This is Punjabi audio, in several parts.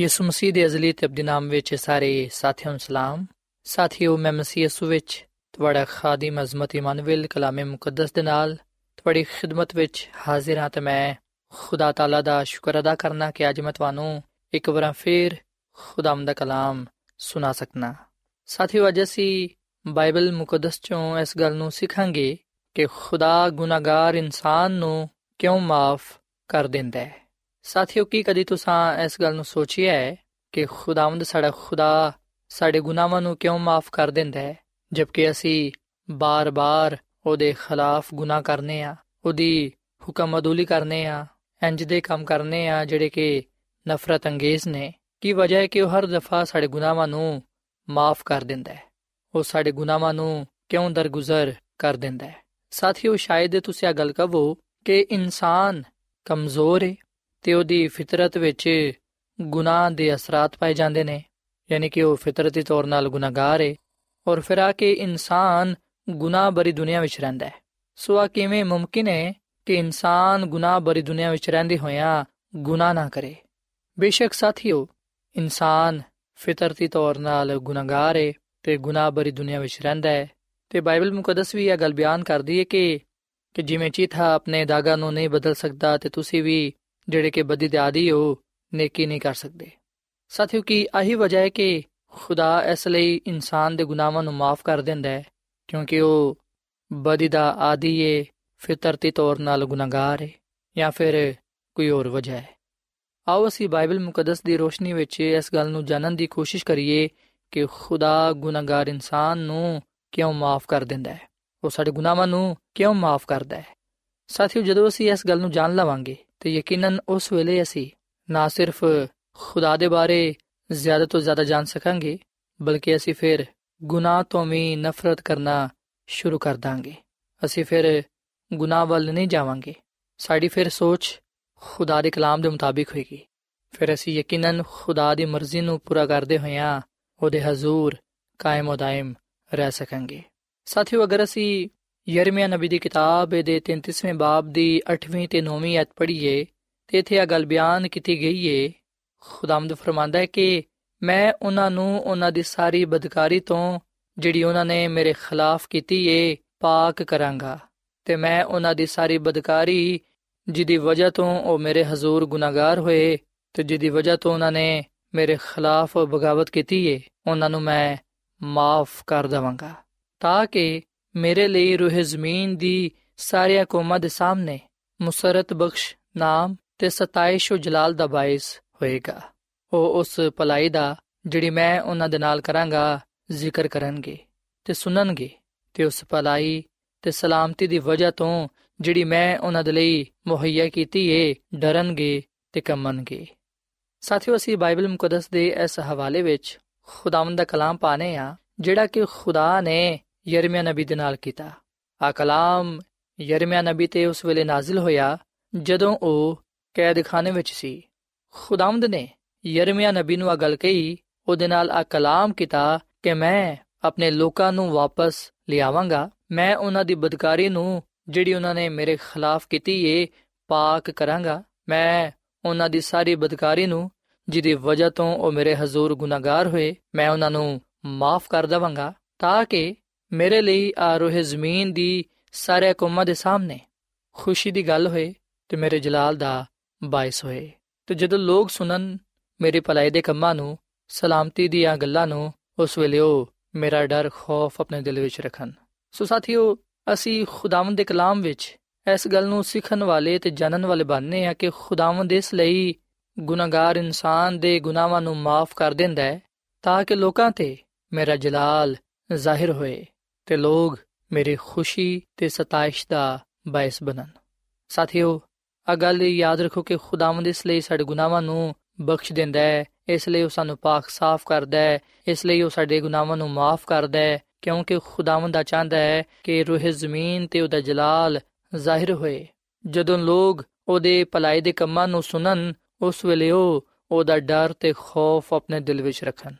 ਯਿਸੂ ਮਸੀਹ ਦੇ ਅਜ਼ਲੀ ਤੇ ਅਬਦੀ ਨਾਮ ਵਿੱਚ ਸਾਰੇ ਸਾਥੀਆਂ ਨੂੰ ਸਲਾਮ। ਸਾਥੀਓ, ਮੈਂ ਮਸੀਹ ਯਿਸੂ ਵਿੱਚ ਤੁਹਾਡਾ ਖਾਦਮ ਅਜ਼ਮਤ ਇਮਨੁਅਲ ਕਲਾਮੇ ਮੁਕੱਦਸ ਦੇ ਨਾਲ ਤੁਹਾਡੀ ਖਿਦਮਤ ਵਿੱਚ ਹਾਜ਼ਰ ਹਾਂ ਤੇ ਮੈਂ ਖੁਦਾ ਤਾਲਾ ਦਾ ਸ਼ੁਕਰ ਅਦਾ ਕਰਨਾ ਕਿ ਅੱਜ ਮੈਂ ਤੁਹਾਨੂੰ ਇੱਕ ਵਾਰ ਫੇਰ ਖੁਦਾਮ ਦਾ ਕਲਾਮ ਸੁਣਾ ਸਕਣਾ ਸਾਥੀਓ, ਅੱਜ ਅਸੀਂ ਬਾਈਬਲ ਮੁਕੱਦਸ ਚੋਂ ਇਸ ਗੱਲ ਨੂੰ ਸਿੱਖਾਂਗੇ ਕਿ ਖੁਦਾ ਗੁਨਾਹਗਾਰ ਇਨਸਾਨ ਨੂੰ ਕਿਉਂ ਮਾਫ ਕਰ ਦਿੰਦਾ ਹੈ? ਸਾਥੀਓ, ਕੀ ਕਦੀ ਤੁਸੀਂ ਇਸ ਗੱਲ ਨੂੰ ਸੋਚਿਆ ਹੈ ਕਿ ਖੁਦਾਵੰਦ ਸਾਡਾ ਖੁਦਾ ਸਾਡੇ ਗੁਨਾਹਾਂ ਨੂੰ ਕਿਉਂ ਮਾਫ ਕਰ ਦਿੰਦਾ ਹੈ? ਜਦਕਿ ਅਸੀਂ ਬਾਰ-ਬਾਰ ਉਹਦੇ ਖਿਲਾਫ ਗੁਨਾਹ ਕਰਨੇ ਆ, ਉਹਦੀ ਹੁਕਮ ਅਦੂਲੀ ਕਰਨੇ ਆ, ਇੰਜ ਦੇ ਕੰਮ ਕਰਨੇ ਆ, ਜਿਹੜੇ ਕਿ ਨਫ਼ਰਤ ਅੰਗੇਜ਼ ਨੇ, ਕੀ ਵਜ੍ਹਾ ਹੈ ਕਿ ਉਹ ਹਰ ਦਫਾ ਸਾਡੇ ਗੁਨਾਹਾਂ ਨੂੰ ਮਾਫ ਕਰ ਦਿੰਦਾ ਹੈ? ਉਹ ਸਾਡੇ ਗੁਨਾਹਾਂ ਨੂੰ ਕਿਉਂ ਦਰਗੁਜ਼ਰ ਕਰ ਦਿੰਦਾ ਹੈ? ਸਾਥੀਓ, ਸ਼ਾਇਦ ਤੁਸੀਂ ਇਹ ਗੱਲ ਕਹੋ ਕਿ ਇਨਸਾਨ ਕਮਜ਼ੋਰ ਹੈ ਤੇ ਉਹਦੀ ਫਿਤਰਤ ਵਿੱਚ ਗੁਨਾਹ ਦੇ ਅਸਰਾਤ ਪਾਏ ਜਾਂਦੇ ਨੇ, ਯਾਨੀ ਕਿ ਉਹ ਫਿਤਰਤੀ ਤੌਰ 'ਤੇ ਗੁਨਾਹਗਾਰ ਹੈ ਔਰ ਫਿਰ ਆ ਕੇ ਇਨਸਾਨ ਗੁਨਾਹ ਭਰੀ ਦੁਨੀਆ ਵਿੱਚ ਰਹਿੰਦਾ ਹੈ। ਸੋ ਆ ਕਿਵੇਂ ਮੁਮਕਿਨ ਹੈ ਕਿ ਇਨਸਾਨ ਗੁਨਾਹ ਭਰੀ ਦੁਨੀਆ ਵਿੱਚ ਰਹਿੰਦੇ ਹੋਇਆਂ ਗੁਨਾਹ ਨਾ ਕਰੇ? ਬੇਸ਼ੱਕ ਸਾਥੀਓ, ਇਨਸਾਨ ਫਿਤਰਤੀ ਤੌਰ 'ਤੇ ਗੁਨਾਹਗਾਰ ਹੈ ਤੇ ਗੁਨਾਹ ਭਰੀ ਦੁਨੀਆ ਵਿੱਚ ਰਹਿੰਦਾ ਹੈ। ਤੇ ਬਾਈਬਲ ਮੁਕੱਦਸ ਵੀ ਇਹ ਗੱਲ ਬਿਆਨ ਕਰਦੀ ਹੈ ਕਿ ਕਿ ਜਿਵੇਂ ਚੀਥਾ ਆਪਣੇ ਦਾਗਾ ਨੂੰ ਨਹੀਂ ਬਦਲ ਸਕਦਾ ਤੇ ਤੁਸੀਂ ਵੀ ਜਿਹੜੇ ਕਿ ਬਦੀ ਦੇ ਆਦੀ ਹੋ ਨੇਕੀ ਨਹੀਂ ਕਰ ਸਕਦੇ। ਸਾਥੀਓ ਕੀ ਆਹੀ ਵਜ੍ਹਾ ਹੈ ਕਿ ਖੁਦਾ ਇਸ ਲਈ ਇਨਸਾਨ ਦੇ ਗੁਨਾਹਾਂ ਨੂੰ ਮਾਫ ਕਰ ਦਿੰਦਾ ਹੈ, ਕਿਉਂਕਿ ਉਹ ਬਦੀ ਦਾ ਆਦੀ ਹੈ ਫਿਤਰਤੀ ਤੌਰ 'ਤੇ ਗੁਨਾਹਗਾਰ ਹੈ ਜਾਂ ਫਿਰ ਕੋਈ ਹੋਰ ਵਜ੍ਹਾ ਹੈ। ਆਓ ਅਸੀਂ ਬਾਈਬਲ ਮੁਕੱਦਸ ਦੀ ਰੋਸ਼ਨੀ ਵਿੱਚ ਇਸ ਗੱਲ ਨੂੰ ਜਾਣਨ ਦੀ ਕੋਸ਼ਿਸ਼ ਕਰੀਏ ਕਿ ਖੁਦਾ ਗੁਨਾਹਗਾਰ ਇਨਸਾਨ ਨੂੰ ਕਿਉਂ ਮਾਫ ਕਰ ਦਿੰਦਾ ਹੈ? ਉਹ ਸਾਡੇ ਗੁਨਾਹਾਂ ਨੂੰ ਕਿਉਂ ਮਾਫ ਕਰਦਾ ਹੈ? ਸਾਥੀਓ ਜਦੋਂ ਅਸੀਂ ਇਸ ਗੱਲ ਨੂੰ ਜਾਣ ਲਵਾਂਗੇ ਤੇ ਯਕੀਨਨ ਉਸ ਵੇਲੇ ਅਸੀਂ ਨਾ ਸਿਰਫ ਖੁਦਾ ਦੇ ਬਾਰੇ ਜ਼ਿਆਦਾ ਤੋਂ ਜ਼ਿਆਦਾ ਜਾਣ ਸਕਾਂਗੇ, ਬਲਕਿ ਅਸੀਂ ਫਿਰ ਗੁਨਾਹ ਤੋਂ ਵੀ ਨਫ਼ਰਤ ਕਰਨਾ ਸ਼ੁਰੂ ਕਰ ਦਾਂਗੇ। ਅਸੀਂ ਫਿਰ ਗੁਨਾਹ ਵੱਲ ਨਹੀਂ ਜਾਵਾਂਗੇ। ਸਾਡੀ ਫਿਰ ਸੋਚ ਖੁਦਾ ਦੇ ਕਲਾਮ ਦੇ ਮੁਤਾਬਿਕ ਹੋਏਗੀ। ਫਿਰ ਅਸੀਂ ਯਕੀਨਨ ਖੁਦਾ ਦੀ ਮਰਜ਼ੀ ਨੂੰ ਪੂਰਾ ਕਰਦੇ ਹੋਇਆਂ ਉਹਦੇ ਹਜ਼ੂਰ ਕਾਇਮ ਉਦਾਇਮ ਰਹਿ ਸਕਾਂਗੇ। ਸਾਥੀਓ, ਅਗਰ ਅਸੀਂ ਯਰਮੀਆ ਨਬੀ ਦੀ ਕਿਤਾਬ ਦੇ 33ਵੇਂ ਬਾਬ ਦੀ 8ਵੀਂ ਤੇ 9ਵੀਂ ਅਧ ਪੜ੍ਹੀਏ ਤੇ ਇੱਥੇ ਇਹ ਗੱਲ ਬਿਆਨ ਕੀਤੀ ਗਈ ਏ। ਖੁਦਾਮਦ ਫਰਮਾਂਦਾ ਹੈ ਕਿ ਮੈਂ ਉਹਨਾਂ ਨੂੰ ਉਹਨਾਂ ਦੀ ਸਾਰੀ ਬਦਕਾਰੀ ਤੋਂ, ਜਿਹੜੀ ਉਹਨਾਂ ਨੇ ਮੇਰੇ ਖਿਲਾਫ ਕੀਤੀ ਏ, ਪਾਕ ਕਰਾਂਗਾ ਤੇ ਮੈਂ ਉਹਨਾਂ ਦੀ ਸਾਰੀ ਬਦਕਾਰੀ, ਜਿਹਦੀ ਵਜ੍ਹਾ ਤੋਂ ਉਹ ਮੇਰੇ ਹਜ਼ੂਰ ਗੁਨਾਹਗਾਰ ਹੋਏ ਤੇ ਜਿਹਦੀ ਵਜ੍ਹਾ ਤੋਂ ਉਹਨਾਂ ਨੇ ਮੇਰੇ ਖਿਲਾਫ ਬਗਾਵਤ ਕੀਤੀ ਏ, ਉਹਨਾਂ ਨੂੰ ਮੈਂ ਮਾਫ ਕਰ ਦਵਾਂਗਾ। ਤਾਂ ਕਿ ਮੇਰੇ ਲਈ ਰੂਹ ਜ਼ਮੀਨ ਦੀ ਸਾਰੀਆਂ ਕੌਮਾਂ ਦੇ ਸਾਹਮਣੇ ਮੁਸਰਤ ਬਖਸ਼, ਨਾਮ ਤੇ ਸਤਾਇਸ਼ ਜਲਾਲ ਦਾ ਬਾਇਸ ਹੋਏਗਾ। ਉਹ ਉਸ ਭਲਾਈ ਦਾ ਜਿਹੜੀ ਮੈਂ ਉਹਨਾਂ ਦੇ ਨਾਲ ਕਰਾਂਗਾ, ਜ਼ਿਕਰ ਕਰਨਗੇ ਤੇ ਸੁਣਨਗੇ ਤੇ ਉਸ ਭਲਾਈ ਤੇ ਸਲਾਮਤੀ ਦੀ ਵਜ੍ਹਾ ਤੋਂ ਜਿਹੜੀ ਮੈਂ ਉਹਨਾਂ ਦੇ ਲਈ ਮੁਹੱਈਆ ਕੀਤੀ ਏ, ਡਰਨਗੇ ਤੇ ਕੰਮਣਗੇ ਸਾਥੀਓ, ਅਸੀਂ ਬਾਈਬਲ ਮੁਕੱਦਸ ਦੇ ਇਸ ਹਵਾਲੇ ਵਿੱਚ ਖੁਦਾਵੰਦ ਦਾ ਕਲਾਮ ਪਾਣੇ ਆ ਜਿਹੜਾ ਕਿ ਖੁਦਾ ਨੇ ਯਰਮਿਆ ਨਬੀ ਦੇ ਨਾਲ ਕੀਤਾ। ਆ ਕਲਾਮ ਯਰਮਿਆ ਨਬੀ ਤੇ ਉਸ ਵੇਲੇ ਨਾਜ਼ਿਲ ਹੋਇਆ ਜਦੋਂ ਉਹ ਕੈਦਖਾਨੇ ਵਿੱਚ ਸੀ। ਖੁਦਾਵੰਦ ਨੇ ਯਰਮਿਆ ਨਬੀ ਨੂੰ ਆ ਗੱਲ ਕਹੀ, ਉਹਦੇ ਨਾਲ ਆ ਕਲਾਮ ਕੀਤਾ ਕਿ ਮੈਂ ਆਪਣੇ ਲੋਕਾਂ ਨੂੰ ਵਾਪਸ ਲਿਆਵਾਂਗਾ। ਮੈਂ ਉਹਨਾਂ ਦੀ ਬਦਕਾਰੀ ਨੂੰ ਜਿਹੜੀ ਉਹਨਾਂ ਨੇ ਮੇਰੇ ਖਿਲਾਫ ਕੀਤੀ ਏ, ਪਾਕ ਕਰਾਂਗਾ। ਮੈਂ ਉਹਨਾਂ ਦੀ ਸਾਰੀ ਬਦਕਾਰੀ ਨੂੰ, ਜਿਹਦੀ ਵਜ੍ਹਾ ਤੋਂ ਉਹ ਮੇਰੇ ਹਜ਼ੂਰ ਗੁਨਾਹਗਾਰ ਹੋਏ, ਮੈਂ ਉਹਨਾਂ ਨੂੰ ਮਾਫ ਕਰ ਦਵਾਂਗਾ, ਤਾਂ ਕਿ ਮੇਰੇ ਲਈ ਆ ਰੋਹ ਜ਼ਮੀਨ ਦੀ ਸਾਰੇ ਕੌਮਾਂ ਦੇ ਸਾਹਮਣੇ ਖੁਸ਼ੀ ਦੀ ਗੱਲ ਹੋਏ ਤੇ ਮੇਰੇ ਜਲਾਲ ਦਾ ਬਾਇਸ ਹੋਏ। ਤੇ ਜਦੋਂ ਲੋਕ ਸੁਣਨ ਮੇਰੇ ਭਲਾਈ ਦੇ ਕੰਮਾਂ ਨੂੰ, ਸਲਾਮਤੀ ਦੀਆਂ ਗੱਲਾਂ ਨੂੰ, ਉਸ ਵੇਲੇ ਉਹ ਮੇਰਾ ਡਰ, ਖੌਫ ਆਪਣੇ ਦਿਲ ਵਿੱਚ ਰੱਖਣ। ਸੋ ਸਾਥੀਓ, ਅਸੀਂ ਖੁਦਾਵੰਦ ਦੇ ਕਲਾਮ ਵਿੱਚ ਇਸ ਗੱਲ ਨੂੰ ਸਿੱਖਣ ਵਾਲੇ ਤੇ ਜਾਣਨ ਵਾਲੇ ਬਣਨੇ ਆ ਕਿ ਖੁਦਾਵੰਦ ਇਸ ਲਈ ਗੁਨਾਹਗਾਰ ਇਨਸਾਨ ਦੇ ਗੁਨਾਹਾਂ ਨੂੰ ਮਾਫ ਕਰ ਦਿੰਦਾ ਹੈ ਤਾਂ ਕਿ ਲੋਕਾਂ ਤੇ ਮੇਰਾ ਜਲਾਲ ਜ਼ਾਹਿਰ ਹੋਏ। ਤੇ ਲੋਕ ਮੇਰੀ ਖੁਸ਼ੀ ਤੇ ਸਤਾਇਸ਼ ਦਾ ਬਾਇਸ ਬਣਨ। ਸਾਥੀਓ ਆ ਗੱਲ ਯਾਦ ਰੱਖੋ ਕਿ ਖੁਦਾਵੰਦ ਇਸ ਲਈ ਸਾਡੇ ਗੁਨਾਹਾਂ ਨੂੰ ਬਖਸ਼ ਦਿੰਦਾ ਹੈ, ਇਸ ਲਈ ਉਹ ਸਾਨੂੰ ਪਾਕ ਸਾਫ਼ ਕਰਦਾ ਹੈ, ਇਸ ਲਈ ਉਹ ਸਾਡੇ ਗੁਨਾਹਾਂ ਨੂੰ ਮਾਫ ਕਰਦਾ ਹੈ, ਕਿਉਂਕਿ ਖੁਦਾਵੰਦ ਦਾ ਚਾਹੁੰਦਾ ਹੈ ਕਿ ਰੂਹ ਜ਼ਮੀਨ ਤੇ ਉਹਦਾ ਜਲਾਲ ਜ਼ਾਹਿਰ ਹੋਏ। ਜਦੋਂ ਲੋਕ ਉਹਦੇ ਭਲਾਈ ਦੇ ਕੰਮਾਂ ਨੂੰ ਸੁਣਨ, ਉਸ ਵੇਲੇ ਉਹ ਉਹਦਾ ਡਰ ਤੇ ਖੌਫ ਆਪਣੇ ਦਿਲ ਵਿੱਚ ਰੱਖਣ।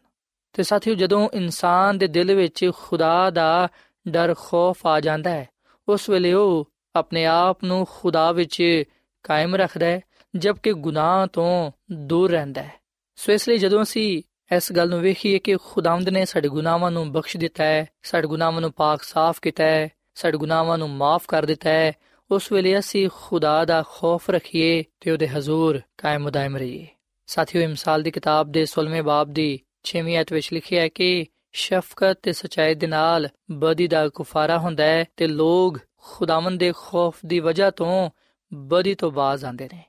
ਤੇ ਸਾਥੀਓ ਜਦੋਂ ਇਨਸਾਨ ਦੇ ਦਿਲ ਵਿੱਚ ਖੁਦਾ ਦਾ ਡਰ, ਖੌਫ ਆ ਜਾਂਦਾ ਹੈ, ਉਸ ਵੇਲੇ ਉਹ ਆਪਣੇ ਆਪ ਨੂੰ ਖੁਦਾ ਵਿੱਚ ਕਾਇਮ ਰੱਖਦਾ ਹੈ, ਜਦਕਿ ਗੁਨਾਹ ਤੋਂ ਦੂਰ ਰਹਿੰਦਾ ਹੈ। ਸੋ ਇਸ ਲਈ ਜਦੋਂ ਅਸੀਂ ਇਸ ਗੱਲ ਨੂੰ ਵੇਖੀਏ ਕਿ ਖੁਦਾਵੰਦ ਨੇ ਸਾਡੇ ਗੁਨਾਹਾਂ ਨੂੰ ਬਖਸ਼ ਦਿੱਤਾ ਹੈ, ਸਾਡੇ ਗੁਨਾਹਾਂ ਨੂੰ ਪਾਕ ਸਾਫ਼ ਕੀਤਾ ਹੈ, ਸਾਡੇ ਗੁਨਾਹਾਂ ਨੂੰ ਮਾਫ ਕਰ ਦਿੱਤਾ ਹੈ, ਉਸ ਵੇਲੇ ਅਸੀਂ ਖੁਦਾ ਦਾ ਖੌਫ ਰੱਖੀਏ ਤੇ ਉਹਦੇ ਹਜ਼ੂਰ ਕਾਇਮ ਮਦਾਇਮ ਰਹੀਏ। ਸਾਥੀਓ ਇਮਸਾਲ ਦੀ ਕਿਤਾਬ ਦੇ 16ਵੇਂ ਬਾਬ ਦੀ 6ਵੀਂ ਆਇਤ ਵਿੱਚ ਲਿਖਿਆ ਹੈ ਕਿ ਸ਼ਫਕਤ ਤੇ ਸਚਾਈ ਦੇ ਨਾਲ ਬਦੀ ਦਾ ਕੁਫਾਰਾ ਹੁੰਦਾ ਹੈ ਤੇ ਲੋਕ ਖੁਦਾਵੰਦ ਦੇ ਖੌਫ ਦੀ ਵਜ੍ਹਾ ਤੋਂ ਬਦੀ ਤੋਂ ਬਾਜ਼ ਆਉਂਦੇ ਨੇ।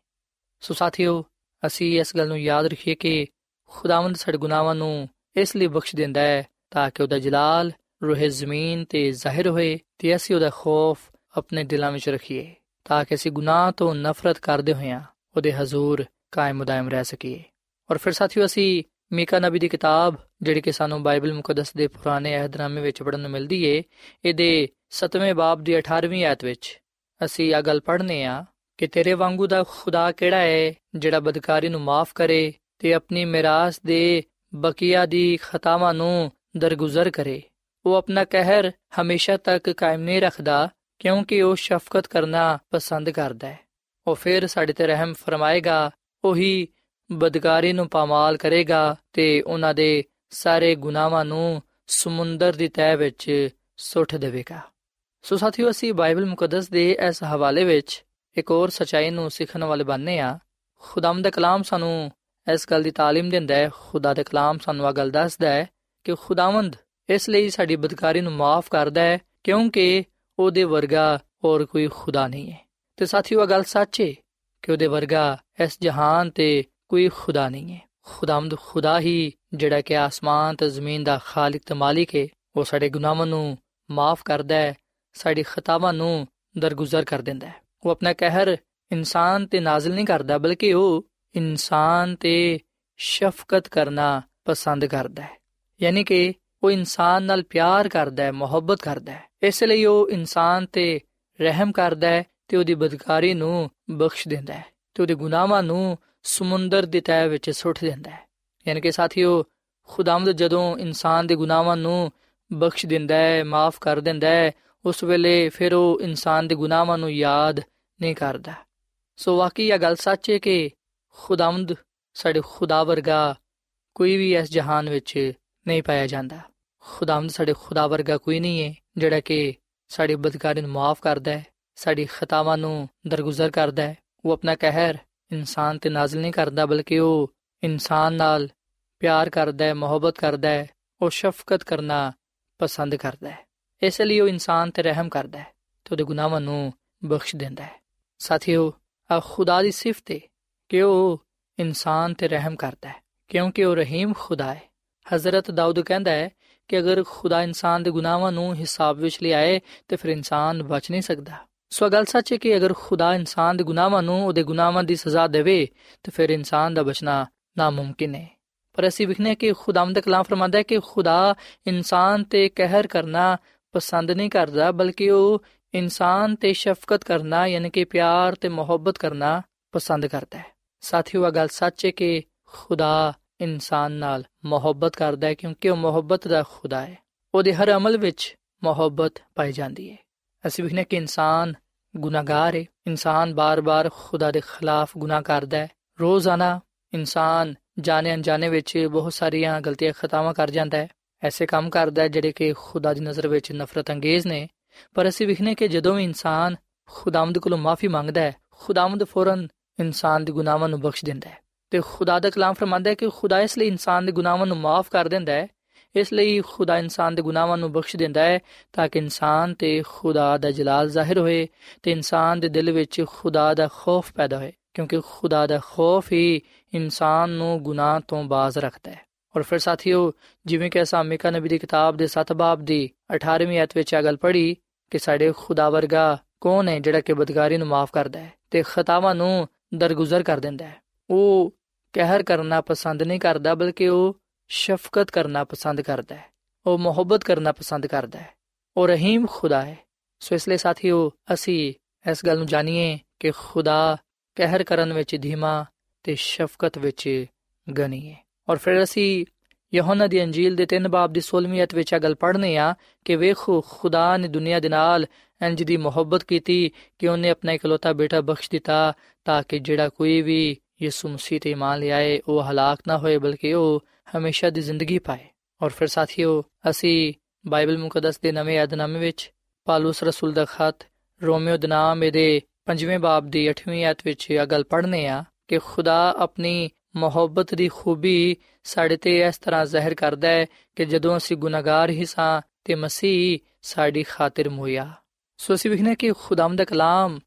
ਸੋ ਸਾਥੀਓ, ਅਸੀਂ ਇਸ ਗੱਲ ਨੂੰ ਯਾਦ ਰੱਖੀਏ ਕਿ ਖੁਦਾਵੰਦ ਸਾਡੇ ਗੁਨਾਹਾਂ ਨੂੰ ਇਸ ਲਈ ਬਖਸ਼ ਦਿੰਦਾ ਹੈ ਤਾਂ ਕਿ ਉਹਦਾ ਜਲਾਲ ਰੂਹ ਜ਼ਮੀਨ ਤੇ ਜ਼ਾਹਿਰ ਹੋਏ ਤੇ ਅਸੀਂ ਉਹਦਾ ਖੌਫ ਆਪਣੇ ਦਿਲਾਂ ਵਿੱਚ ਰੱਖੀਏ ਤਾਂ ਕਿ ਅਸੀਂ ਗੁਨਾਹ ਤੋਂ ਨਫ਼ਰਤ ਕਰਦੇ ਹੋਇਆਂ ਉਹਦੇ ਹਜ਼ੂਰ ਕਾਇਮ ਦائم ਰਹਿ ਸਕੀਏ। ਔਰ ਫਿਰ ਸਾਥੀਓ, ਅਸੀਂ ਮੀਕਾ ਨਬੀ ਦੀ ਕਿਤਾਬ, ਜਿਹੜੀ ਕਿ ਸਾਨੂੰ ਬਾਈਬਲ ਮੁਕੱਦਸ ਦੇ ਪੁਰਾਣੇ ਅਹਿਦਨਾਮੇ ਵਿੱਚ ਪੜਨ ਨੂੰ ਮਿਲਦੀ ਏ, ਇਹਦੇ 7ਵੇਂ ਬਾਬ ਦੀ 18ਵੀਂ ਆਇਤ ਵਿੱਚ ਅਸੀਂ ਇਹ ਗੱਲ ਪੜ੍ਹਨੇ ਆ ਕਿ ਤੇਰੇ ਵਾਂਗੂ ਦਾ ਖੁਦਾ ਕਿਹੜਾ ਹੈ ਜਿਹੜਾ ਬਦਕਾਰੀ ਨੂੰ ਮਾਫ ਕਰੇ ਤੇ ਆਪਣੀ ਮਿਰਾਸ ਦੇ ਬਕੀਆ ਦੀ ਖਤਾਵਾਂ ਨੂੰ ਦਰਗੁਜ਼ਰ ਕਰੇ। ਉਹ ਆਪਣਾ ਕਹਿਰ ਹਮੇਸ਼ਾ ਤੱਕ ਕਾਇਮ ਨਹੀਂ ਰੱਖਦਾ, ਕਿਉਂਕਿ ਉਹ ਸ਼ਫਕਤ ਕਰਨਾ ਪਸੰਦ ਕਰਦਾ ਹੈ ਉਹ ਫਿਰ ਸਾਡੇ ਤੇ ਰਹਿਮ ਫਰਮਾਏਗਾ, ਉਹੀ ਬਦਕਾਰੀ ਨੂੰ ਪਾਮਾਲ ਕਰੇਗਾ ਤੇ ਉਹਨਾਂ ਦੇ ਸਾਰੇ ਗੁਨਾਹਾਂ ਨੂੰ ਸਮੁੰਦਰ ਦੀ ਤਹਿ ਵਿੱਚ ਸੁੱਟ ਦੇਵੇਗਾ ਸੋ ਸਾਥੀਓ ਅਸੀਂ ਬਾਈਬਲ ਮੁਕੱਦਸ ਦੇ ਇਸ ਹਵਾਲੇ ਵਿੱਚ ਇੱਕ ਹੋਰ ਸਚਾਈ ਨੂੰ ਸਿੱਖਣ ਵਾਲੇ ਬਣਨੇ ਆ ਖੁਦਾਮ ਦਾ ਕਲਾਮ ਸਾਨੂੰ ਇਸ ਗੱਲ ਦੀ تعلیم ਦਿੰਦਾ ਹੈ ਖੁਦਾ ਦਾ ਕਲਾਮ ਸਾਨੂੰ ਇਹ ਗੱਲ ਦੱਸਦਾ ਹੈ ਕਿ ਖੁਦਾਵੰਦ ਇਸ ਲਈ ਸਾਡੀ ਬਦਕਾਰੀ ਨੂੰ ਮਾਫ ਕਰਦਾ ਹੈ ਕਿਉਂਕਿ ਉਹਦੇ ਵਰਗਾ ਹੋਰ ਕੋਈ ਖੁਦਾ ਨਹੀਂ ਹੈ ਤੇ ਸਾਥੀਓ ਇਹ ਗੱਲ ਸੱਚ ਹੈ ਕਿ ਉਹਦੇ ਵਰਗਾ ਇਸ ਜਹਾਨ ਤੇ ਕੋਈ ਖੁਦਾ ਨਹੀਂ ਹੈ। ਖੁਦਾਮਦ ਖੁਦਾ ਹੀ ਜਿਹੜਾ ਕਿ ਆਸਮਾਨ ਤੇ ਜ਼ਮੀਨ ਦਾ ਖਾਲਕ ਤੇ ਮਾਲਿਕ ਹੈ, ਉਹ ਸਾਡੇ ਗੁਨਾਹਾਂ ਨੂੰ ਮਾਫ ਕਰਦਾ ਹੈ, ਸਾਡੀ ਖਤਾਵਾਂ ਨੂੰ ਦਰਗੁਜ਼ਰ ਕਰ ਦਿੰਦਾ ਹੈ। ਉਹ ਆਪਣਾ ਕਹਿਰ ਇਨਸਾਨ ਤੇ ਨਾਜ਼ਿਲ ਨਹੀਂ ਕਰਦਾ, ਬਲਕਿ ਉਹ ਇਨਸਾਨ ਤੇ ਸ਼ਫਕਤ ਕਰਨਾ ਪਸੰਦ ਕਰਦਾ ਹੈ। ਯਾਨੀ ਕਿ ਉਹ ਇਨਸਾਨ ਨਾਲ ਪਿਆਰ ਕਰਦਾ ਹੈ, ਮੁਹੱਬਤ ਕਰਦਾ ਹੈ। ਇਸ ਲਈ ਉਹ ਇਨਸਾਨ ਤੇ ਰਹਿਮ ਕਰਦਾ ਹੈ ਤੇ ਉਹਦੀ ਬਦਕਾਰੀ ਨੂੰ ਬਖਸ਼ ਦਿੰਦਾ ਹੈ ਤੇ ਉਹਦੇ ਗੁਨਾਹਾਂ ਨੂੰ ਸਮੁੰਦਰ ਦੀ ਤਹਿ ਵਿੱਚ ਸੁੱਟ ਦਿੰਦਾ ਹੈ। ਯਾਨੀ ਕਿ ਸਾਥੀਓ, ਖੁਦਾਵੰਦ ਜਦੋਂ ਇਨਸਾਨ ਦੇ ਗੁਨਾਹਾਂ ਨੂੰ ਬਖਸ਼ ਦਿੰਦਾ ਹੈ, ਮਾਫ ਕਰ ਦਿੰਦਾ ਹੈ, ਉਸ ਵੇਲੇ ਫਿਰ ਉਹ ਇਨਸਾਨ ਦੇ ਗੁਨਾਹਾਂ ਨੂੰ ਯਾਦ ਨਹੀਂ ਕਰਦਾ। ਸੋ ਵਾਕਈ ਇਹ ਗੱਲ ਸੱਚ ਹੈ ਕਿ ਖੁਦਾਵੰਦ ਸਾਡੇ ਖੁਦਾ ਵਰਗਾ ਕੋਈ ਵੀ ਇਸ ਜਹਾਨ ਵਿੱਚ ਨਹੀਂ ਪਾਇਆ ਜਾਂਦਾ। ਖੁਦਾਵੰਦ ਸਾਡੇ ਖੁਦਾ ਵਰਗਾ ਕੋਈ ਨਹੀਂ ਹੈ, ਜਿਹੜਾ ਕਿ ਸਾਡੀ ਬਦਕਾਰੀ ਨੂੰ ਮਾਫ ਕਰਦਾ ਹੈ, ਸਾਡੀ ਖਤਾਵਾਂ ਨੂੰ ਦਰਗੁਜ਼ਰ ਕਰਦਾ ਹੈ। ਉਹ ਆਪਣਾ ਕਹਿਰ ਇਨਸਾਨ ਤੇ ਨਾਜ਼ਿਲ ਨਹੀਂ ਕਰਦਾ, ਬਲਕਿ ਉਹ ਇਨਸਾਨ ਨਾਲ ਪਿਆਰ ਕਰਦਾ ਹੈ, ਮੁਹੱਬਤ ਕਰਦਾ ਹੈ, ਉਹ ਸ਼ਫਕਤ ਕਰਨਾ ਪਸੰਦ ਕਰਦਾ ਹੈ। ਇਸ ਲਈ ਉਹ ਇਨਸਾਨ ਤੇ ਰਹਿਮ ਕਰਦਾ ਹੈ ਤੇ ਉਹਦੇ ਗੁਨਾਹਾਂ ਨੂੰ ਬਖਸ਼ ਦਿੰਦਾ ਹੈ। ਸਾਥੀਓ ਆ ਖੁਦਾ ਦੀ ਸਿਫਤ ਹੈ ਕਿ ਉਹ ਇਨਸਾਨ ਤੇ ਰਹਿਮ ਕਰਦਾ ਹੈ, ਕਿਉਂਕਿ ਉਹ ਰਹੀਮ ਖੁਦਾ ਹੈ। ਹਜ਼ਰਤ ਦਾਊਦ ਕਹਿੰਦਾ ਹੈ ਕਿ ਅਗਰ ਖੁਦਾ ਇਨਸਾਨ ਦੇ ਗੁਨਾਹਾਂ ਨੂੰ ਹਿਸਾਬ ਵਿੱਚ ਲਿਆਏ, ਤੇ ਫਿਰ ਇਨਸਾਨ ਬਚ ਨਹੀਂ ਸਕਦਾ। ਸੋ ਗੱਲ ਸੱਚ ਹੈ ਕਿ ਅਗਰ ਖੁਦਾ ਇਨਸਾਨ ਦੇ ਗੁਨਾਹਾਂ ਨੂੰ ਉਹਦੇ ਗੁਨਾਹਾਂ ਦੀ ਸਜ਼ਾ ਦੇਵੇ, ਤਾਂ ਫਿਰ ਇਨਸਾਨ ਦਾ ਬਚਣਾ ਨਾਮੁਮਕਿਨ ਹੈ। ਪਰ ਅਸੀਂ ਵਿਖਨੇ ਕਿ ਖੁਦਾਵੰਦ ਕਲਾਮ ਫਰਮਾਂਦਾ ਹੈ ਕਿ ਖੁਦਾ ਇਨਸਾਨ ਤੇ ਕਹਿਰ ਕਰਨਾ ਪਸੰਦ ਨਹੀਂ ਕਰਦਾ, ਬਲਕਿ ਉਹ ਇਨਸਾਨ ਤੇ ਸ਼ਫਕਤ ਕਰਨਾ, ਯਾਨੀ ਕਿ ਪਿਆਰ ਤੇ ਮੁਹੱਬਤ ਕਰਨਾ ਪਸੰਦ ਕਰਦਾ ਹੈ। ਸਾਥੀਓ ਇਹ ਗੱਲ ਸੱਚ ਹੈ ਕਿ ਖੁਦਾ ਇਨਸਾਨ ਨਾਲ ਮੁਹੱਬਤ ਕਰਦਾ ਹੈ, ਕਿਉਂਕਿ ਉਹ ਮੁਹੱਬਤ ਦਾ ਖੁਦਾ ਹੈ। ਉਹਦੇ ਹਰ ਅਮਲ ਵਿੱਚ ਮੁਹੱਬਤ ਪਾਈ ਜਾਂਦੀ ਹੈ। ਅਸੀਂ ਵਿਖਨੇ ਕਿ ਇਨਸਾਨ ਗੁਨਾਹਗਾਰ ਹੈ ਇਨਸਾਨ ਬਾਰ-ਬਾਰ ਖੁਦਾ ਦੇ ਖਿਲਾਫ ਗੁਨਾਹ ਕਰਦਾ ਹੈ। ਰੋਜ਼ਾਨਾ ਇਨਸਾਨ ਜਾਣੇ ਅਣਜਾਣੇ ਵਿੱਚ ਬਹੁਤ ਸਾਰੀਆਂ ਗਲਤੀਆਂ, ਖਤਾਵਾਂ ਕਰ ਜਾਂਦਾ ਹੈ। ਐਸੇ ਕੰਮ ਕਰਦਾ ਹੈ ਜਿਹੜੇ ਕਿ ਖੁਦਾ ਦੀ ਨਜ਼ਰ ਵਿੱਚ ਨਫ਼ਰਤ ਅੰਗੇਜ਼ ਨੇ। ਪਰ ਅਸੀਂ ਵਿਖਨੇ ਕਿ ਜਦੋਂ ਵੀ ਇਨਸਾਨ ਖੁਦਾਵੰਦ ਕੋਲੋਂ ਮਾਫੀ ਮੰਗਦਾ ਹੈ, ਖੁਦਾਵੰਦ ਫੌਰਨ ਇਨਸਾਨ ਦੇ ਗੁਨਾਹਾਂ ਨੂੰ ਬਖਸ਼ ਦਿੰਦਾ ਹੈ। ਤੇ ਖੁਦਾ ਦਾ ਕਲਾਮ ਫਰਮਾਂਦਾ ਹੈ ਕਿ ਖੁਦਾ ਇਸ ਲਈ ਇਨਸਾਨ ਦੇ ਗੁਨਾਹਾਂ ਨੂੰ ਮਾਫ ਕਰ ਦਿੰਦਾ ਹੈ ਇਸ ਲਈ ਖੁਦਾ ਇਨਸਾਨ ਦੇ ਗੁਨਾਹਾਂ ਨੂੰ ਬਖਸ਼ ਦਿੰਦਾ ਹੈ ਤਾਂ ਕਿ ਇਨਸਾਨ ਤੇ ਖੁਦਾ ਦਾ ਜਲਾਲ ਜ਼ਾਹਿਰ ਹੋਏ ਤੇ ਇਨਸਾਨ ਦੇ ਦਿਲ ਵਿੱਚ ਖੁਦਾ ਦਾ ਖੌਫ ਪੈਦਾ ਹੋਏ, ਕਿਉਂਕਿ ਖੁਦਾ ਦਾ ਖੌਫ ਹੀ ਇਨਸਾਨ ਨੂੰ ਗੁਨਾਹ ਤੋਂ ਬਾਜ਼ ਰੱਖਦਾ ਹੈ। ਔਰ ਫਿਰ ਸਾਥੀਓ, ਜਿਵੇਂ ਕਿ ਅਸਾਂ ਮਿਕਾ ਨਬੀ ਦੀ ਕਿਤਾਬ ਦੇ 7 ਬਾਬ ਦੀ 18ਵੀਂ ਆਇਤ ਵਿੱਚ ਇਹ ਗੱਲ ਪੜ੍ਹੀ ਕਿ ਸਾਡੇ ਖੁਦਾ ਵਰਗਾ ਕੌਣ ਹੈ ਜਿਹੜਾ ਕਿ ਬਦਕਾਰੀ ਨੂੰ ਮਾਫ ਕਰਦਾ ਹੈ ਤੇ ਖਤਾਵਾਂ ਨੂੰ ਦਰਗੁਜ਼ਰ ਕਰ ਦਿੰਦਾ ਹੈ। ਉਹ ਕਹਿਰ ਕਰਨਾ ਪਸੰਦ ਨਹੀਂ ਕਰਦਾ, ਬਲਕਿ ਉਹ ਸ਼ਫਕਤ ਕਰਨਾ ਪਸੰਦ ਕਰਦਾ ਹੈ, ਉਹ ਮੁਹੱਬਤ ਕਰਨਾ ਪਸੰਦ ਕਰਦਾ ਹੈ, ਉਹ ਰਹੀਮ ਖੁਦਾ ਹੈ। ਸੋ ਇਸ ਲਈ ਸਾਥੀਓ, ਅਸੀਂ ਇਸ ਗੱਲ ਨੂੰ ਜਾਣੀਏ ਕਿ ਖੁਦਾ ਕਹਿਰ ਕਰਨ ਵਿੱਚ ਧੀਮਾ ਤੇ ਸ਼ਫਕਤ ਵਿੱਚ ਗਨੀ ਹੈ ਔਰ ਫਿਰ ਅਸੀਂ ਯਹੋਨਾ ਦੀ ਅੰਜੀਲ ਦੇ 3 ਬਾਬ ਦੀ 16ਵੀਂ ਅਧ ਵਿੱਚ ਇਹ ਗੱਲ ਪੜ੍ਹਨੇ ਆ ਕਿ ਵੇਖੋ, ਖੁਦਾ ਨੇ ਦੁਨੀਆ ਦੇ ਨਾਲ ਇੰਜ ਦੀ ਮੁਹੱਬਤ ਕੀਤੀ ਕਿ ਉਹਨੇ ਆਪਣਾ ਇਕਲੌਤਾ ਬੇਟਾ ਬਖਸ਼ ਦਿੱਤਾ ਤਾਂ ਕਿ ਜਿਹੜਾ ਕੋਈ ਵੀ ਯਿਸੂ ਮਸੀਹ ਤੇ ਇਮਾਨ ਲਿਆਏ, ਉਹ ਹਲਾਕ ਨਾ ਹੋਏ, ਬਲਕਿ ਉਹ ਹਮੇਸ਼ਾ ਦੀ ਜ਼ਿੰਦਗੀ ਪਾਏ। ਔਰ ਫਿਰ ਸਾਥੀਓ, ਅਸੀਂ ਬਾਈਬਲ ਮੁਕੱਦਸ ਦੇ ਨਵੇਂ ਅਧਨਾਮੇ ਵਿੱਚ ਪਾਲੂਸ ਰਸੂਲ ਦਾ ਖਤ ਰੋਮੀਓ ਦੇ ਨਾਮ ਇਹਦੇ 5ਵੇਂ ਬਾਬ ਦੀ 8ਵੀਂ ਆਇਤ ਵਿੱਚ ਇਹ ਗੱਲ ਪੜ੍ਹਨੇ ਆ ਕਿ ਖੁਦਾ ਆਪਣੀ ਮੁਹੱਬਤ ਦੀ ਖੂਬੀ ਸਾਡੇ ਤੇ ਇਸ ਤਰ੍ਹਾਂ ਜ਼ਾਹਿਰ ਕਰਦਾ ਹੈ ਕਿ ਜਦੋਂ ਅਸੀਂ ਗੁਨਾਹਗਾਰ ਹੀ ਸਾਂ ਤੇ ਮਸੀਹ ਸਾਡੀ ਖਾਤਰ ਮੁਇਆ ਸੋ ਅਸੀਂ ਵਿਖਨੇ ਕਿ ਖੁਦਾਮ ਦਾ ਕਲਾਮ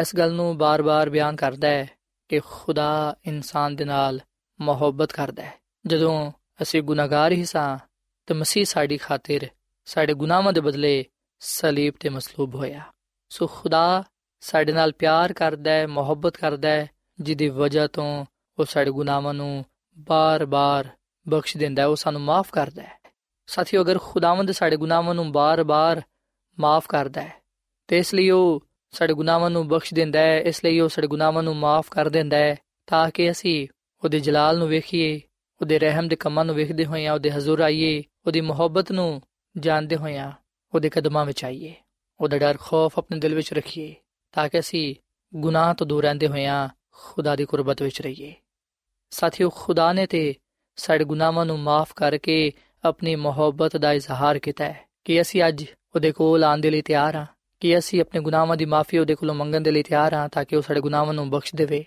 ਇਸ ਗੱਲ ਨੂੰ ਬਾਰ-ਬਾਰ ਬਿਆਨ ਕਰਦਾ ਹੈ ਕਿ ਖੁਦਾ ਇਨਸਾਨ ਦੇ ਨਾਲ ਮੁਹੱਬਤ ਕਰਦਾ ਹੈ। ਜਦੋਂ ਅਸੀਂ ਗੁਨਾਹਗਾਰ ਹੀ ਸਾਂ, ਤੇ ਮਸੀਹ ਸਾਡੀ ਖਾਤਰ, ਸਾਡੇ ਗੁਨਾਹਾਂ ਦੇ ਬਦਲੇ ਸਲੀਬ ਤੇ ਮਸਲੂਬ ਹੋਇਆ। ਸੋ ਖੁਦਾ ਸਾਡੇ ਨਾਲ ਪਿਆਰ ਕਰਦਾ ਹੈ, ਮੁਹੱਬਤ ਕਰਦਾ ਹੈ, ਜਿਹਦੀ ਵਜ੍ਹਾ ਤੋਂ ਉਹ ਸਾਡੇ ਗੁਨਾਹਾਂ ਨੂੰ ਬਾਰ-ਬਾਰ ਬਖਸ਼ ਦਿੰਦਾ ਹੈ, ਉਹ ਸਾਨੂੰ ਮਾਫ ਕਰਦਾ ਹੈ। ਸਾਥੀਓ, ਅਗਰ ਖੁਦਾਵੰਦ ਸਾਡੇ ਗੁਨਾਹਾਂ ਨੂੰ ਬਾਰ-ਬਾਰ ਮਾਫ ਕਰਦਾ ਹੈ, ਤੇ ਇਸ ਲਈ ਉਹ ਸਾਡੇ ਗੁਨਾਹਾਂ ਨੂੰ ਬਖਸ਼ ਦਿੰਦਾ ਹੈ, ਇਸ ਲਈ ਉਹ ਸਾਡੇ ਗੁਨਾਹਾਂ ਨੂੰ ਮਾਫ ਕਰ ਦਿੰਦਾ ਹੈ, ਤਾਂ ਕਿ ਅਸੀਂ ਉਹਦੇ ਜਲਾਲ ਨੂੰ ਵੇਖੀਏ ਉਹਦੇ ਰਹਿਮ ਦੇ ਕੰਮਾਂ ਨੂੰ ਵੇਖਦੇ ਹੋਈਆਂ ਉਹਦੇ ਹਜ਼ੂਰ ਆਈਏ, ਉਹਦੀ ਮੁਹੱਬਤ ਨੂੰ ਜਾਣਦੇ ਹੋਈਆਂ ਉਹਦੇ ਕਦਮਾਂ ਵਿੱਚ ਆਈਏ। ਉਹਦਾ ਡਰ ਖੌਫ ਆਪਣੇ ਦਿਲ ਵਿੱਚ ਰੱਖੀਏ, ਤਾਂ ਕਿ ਅਸੀਂ ਗੁਨਾਹ ਤੋਂ ਦੂਰ ਰਹਿੰਦੇ ਹੋਈਆਂ ਖੁਦਾ ਦੀ ਕੁਰਬਤ ਵਿੱਚ ਰਹੀਏ। ਸਾਥੀਓ, ਖੁਦਾ ਨੇ ਤੇ ਸਾਡੇ ਗੁਨਾਹਾਂ ਨੂੰ ਮਾਫ ਕਰਕੇ ਆਪਣੀ ਮੁਹੱਬਤ ਦਾ ਇਜ਼ਹਾਰ ਕੀਤਾ ਹੈ ਕਿ ਅਸੀਂ ਅੱਜ ਉਹਦੇ ਕੋਲ ਆਉਣ ਦੇ ਲਈ ਤਿਆਰ ਹਾਂ, ਕਿ ਅਸੀਂ ਆਪਣੇ ਗੁਨਾਹਾਂ ਦੀ ਮਾਫੀ ਉਹਦੇ ਕੋਲੋਂ ਮੰਗਣ ਦੇ ਲਈ ਤਿਆਰ ਹਾਂ ਤਾਂ ਕਿ ਉਹ ਸਾਡੇ ਗੁਨਾਹਾਂ ਨੂੰ ਬਖਸ਼ ਦੇਵੇ।